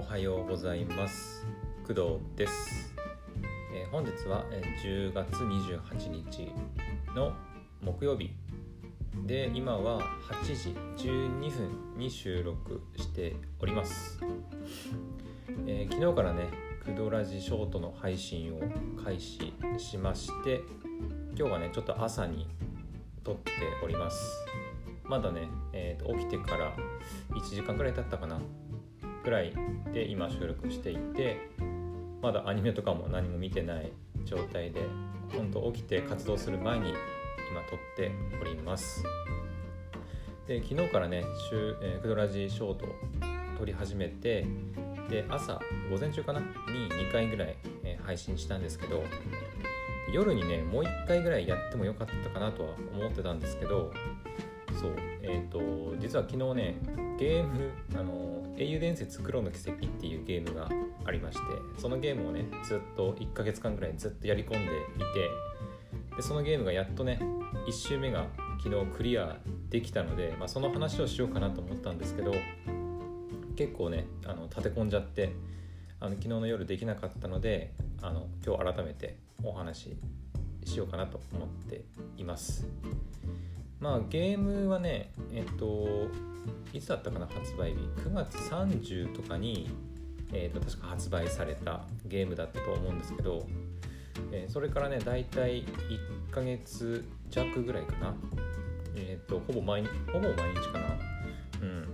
おはようございます。工藤です、えー本日は10月28日の木曜日。で今は8時12分に収録しております、えー昨日からね工藤ラジショートの配信を開始しまして今日はねちょっと朝に撮っております。まだね、えーと起きてから1時間くらい経ったかな。くらいで今収録していてまだアニメとかも何も見てない状態で本当起きて活動する前に今撮っております。で昨日からね週、えークドラジショート撮り始めてで朝午前中かなに2回ぐらい、えー配信したんですけど夜にねもう1回ぐらいやってもよかったかなとは思ってたんですけどそうえっ、と実は昨日ねゲームあの英雄伝説黒の奇跡っていうゲームがありましてそのゲームをねずっと1ヶ月間ぐらいずっとやり込んでいてでそのゲームがやっとね1周目が昨日クリアできたので、まあ、その話をしようかなと思ったんですけど結構ねあの立て込んじゃってあの昨日の夜できなかったのであの今日改めてお話ししようかなと思っています。まあゲームはねえっといつだったかな発売日。9月30とかに、えっと確か発売されたゲームだったと思うんですけど、えーそれからね大体1ヶ月弱ぐらいかな。えっとほぼ毎日ほぼ毎日かな。うん。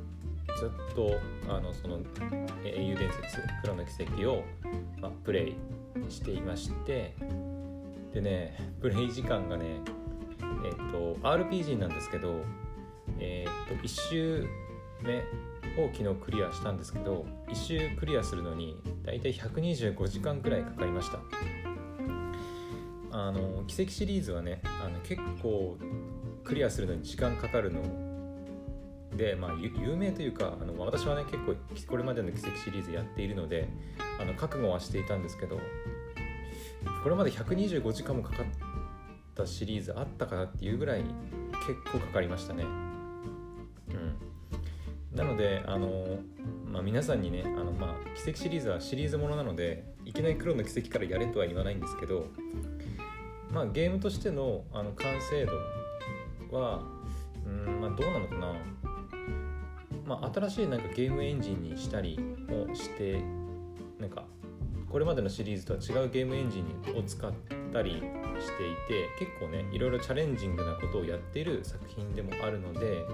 ずっとあのその英雄伝説黒の奇跡を、まあ、プレイしていましてでねプレイ時間がねえっと RPG なんですけど、えっと1周目を昨日クリアしたんですけど1周クリアするのに大体125時間くらいかかりました。あの奇跡シリーズはねあの結構クリアするのに時間かかるので、まあ、有名というかあの私はね結構これまでの奇跡シリーズやっているのであの覚悟はしていたんですけどこれまで125時間もかかったシリーズあったかなっていうぐらい結構かかりましたね。うん、なのであの、まあ、皆さんにねあの、まあ、奇跡シリーズはシリーズものなのでいきなり黒の奇跡からやれとは言わないんですけど、まあ、ゲームとしてのあの完成度は、うんまあ、どうなのかな、まあ、新しいなんかゲームエンジンにしたりもしてなんかこれまでのシリーズとは違うゲームエンジンを使ったりしていて結構ねいろいろチャレンジングなことをやっている作品でもあるので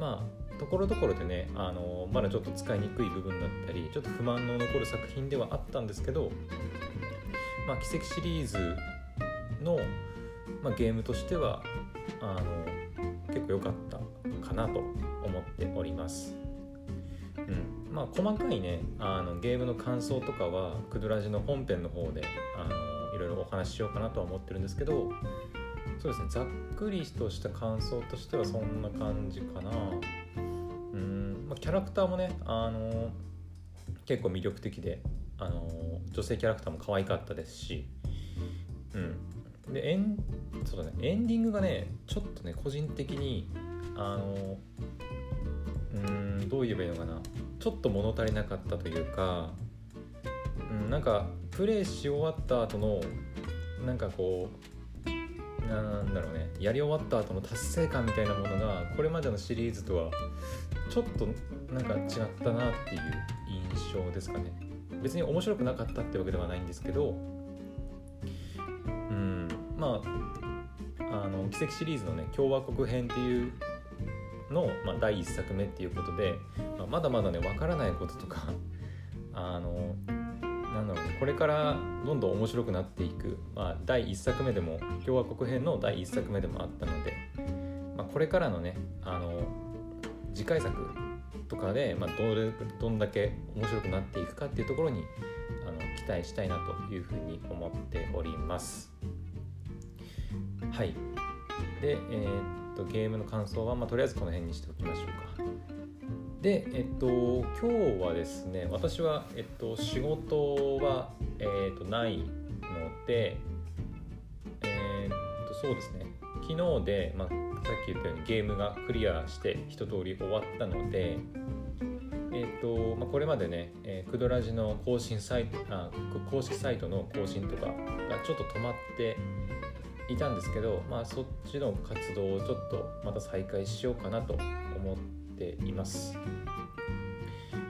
まあところどころでねあのまだちょっと使いにくい部分だったりちょっと不満の残る作品ではあったんですけどまあ奇跡シリーズの、まあ、ゲームとしてはあの結構良かったかなと思っております。うん、まあ細かいねあのゲームの感想とかはクドラジの本編の方であのいろいろお話ししようかなとは思ってるんですけどそうですねざっくりとした感想としてはそんな感じかな。うん、まあ、キャラクターもねあの結構魅力的であの女性キャラクターも可愛かったですしうん。でエンそうだねエンディングがねちょっとね個人的にあのうんどう言えばいいのかな。ちょっと物足りなかったというか、うん、なんかプレイし終わった後のなんかこうなんだろうねやり終わった後の達成感みたいなものがこれまでのシリーズとはちょっとなんか違ったなっていう印象ですかね。別に面白くなかったってわけではないんですけどうんまああの奇跡シリーズのね共和国編っていうの、まあ、第1作目っていうことで、まあ、まだまだね分からないこととか あのなんだろうこれからどんどん面白くなっていく、まあ、第1作目でも共和国編の第1作目でもあったので、まあ、これからのねあの次回作とかで、まあ、どれどんだけ面白くなっていくかっていうところにあの期待したいなというふうに思っております。はいで、えーとゲームの感想は、まあ、とりあえずこの辺にしておきましょうか。で、えっと、今日はですね、私は、えっと、仕事は、えっと、ないので、えっと、そうですね、昨日で、まあ、さっき言ったようにゲームがクリアして一通り終わったので、えーとまあ、これまでね、えー、クドラジの更新サイトあ公式サイトの更新とかがちょっと止まっていたんですけど、まあ、そっちの活動をちょっとまた再開しようかなと思っています。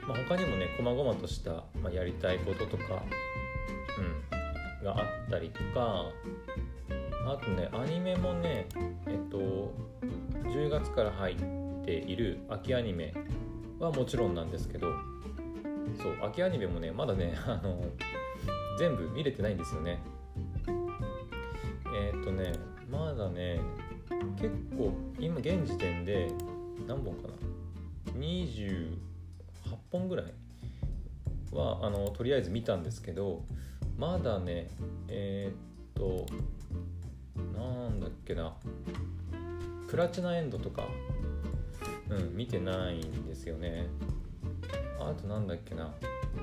まあ、他にもね細々とした、まあ、やりたいこととか、うん、があったりとかあとねアニメもねえっと10月から入っている秋アニメはもちろんなんですけどそう秋アニメもねまだねあの全部見れてないんですよね、とねまだね結構今現時点で何本かな？28本ぐらいはあのとりあえず見たんですけどまだねえっ、となんだっけな？プラチナエンドとかうん見てないんですよね。あとなんだっけな？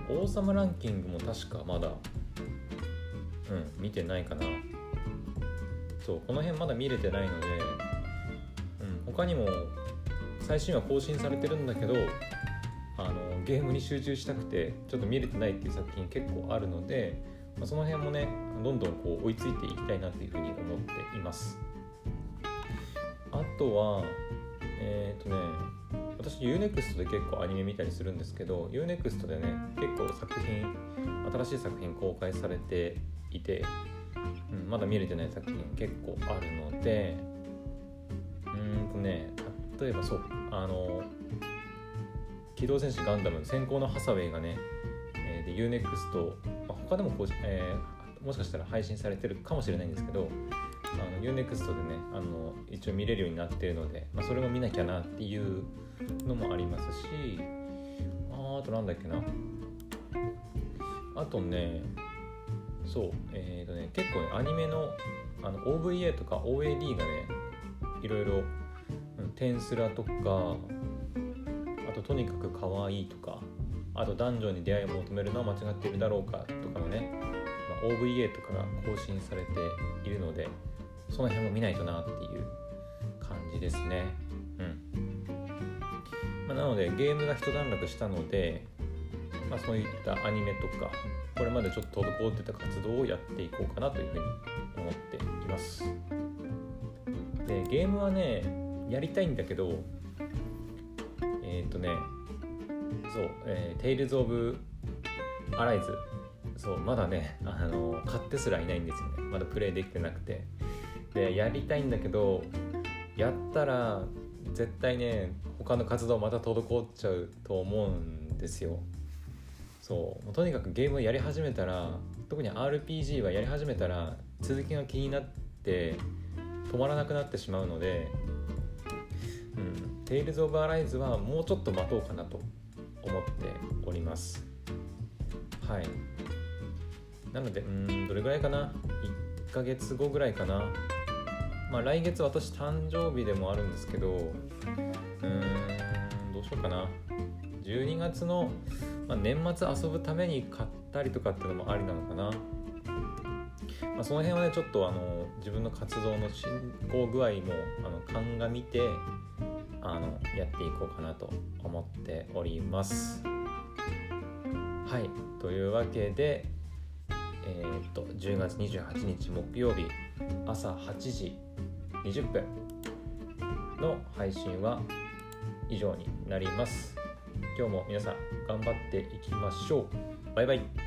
王様ランキングも確かまだうん見てないかな。そうこの辺まだ見れてないので、うん、他にも最新話更新されてるんだけどあのゲームに集中したくてちょっと見れてないっていう作品結構あるので、まあ、その辺もねどんどんこう追いついていきたいなっていうふうに思っています。あとはえっ、とね私 UNEXT で結構アニメ見たりするんですけど UNEXT でね結構作品新しい作品公開されていて、うん、まだ見れてない作品結構あるのでうんとね例えばそうあの「機動戦士ガンダム」先行のハサウェイがね、えー、で UNEXT、まあ、他でもこう、えー、もしかしたら配信されてるかもしれないんですけどあの UNEXT でねあの一応見れるようになってるので、まあ、それも見なきゃなっていうのもありますしああとなんだっけな。あとねそうえっ、ー、とね結構ねアニメのあの OVA とか OAD がねいろいろ「テンスラ」とかあと「とにかく可愛いとかあと「男女に出会いを求めるのは間違っているだろうか」とかのね、まあ、OVA とかが更新されているのでその辺も見ないとなっていう感じですね。うんまあ、なのでゲームが一段落したので、まあ、そういったアニメとかこれまでちょっと滞ってた活動をやっていこうかなというふうに思っています。でゲームはねやりたいんだけどえっ、とねそう、えー、テイルズ・オブ・アライズそうまだねあの買ってすらいないんですよね。まだプレイできてなくて。でやりたいんだけどやったら絶対ね他の活動また滞っちゃうと思うんですよ。そう。とにかくゲームをやり始めたら特に RPG はやり始めたら続きが気になって止まらなくなってしまうので「うん、テイルズ・オブ・アライズ」はもうちょっと待とうかなと思っております。はい。なのでうんどれぐらいかな？1ヶ月後ぐらいかな。まあ、来月私誕生日でもあるんですけどうーんどうしようかな。12月の、まあ、年末遊ぶために買ったりとかっていうのもありなのかな、まあ、その辺はねちょっとあの自分の活動の進行具合もあの鑑みてあのやっていこうかなと思っております。はい。というわけでえー、っと10月28日木曜日朝8時20分の配信は以上になります。今日も皆さん頑張っていきましょう。バイバイ。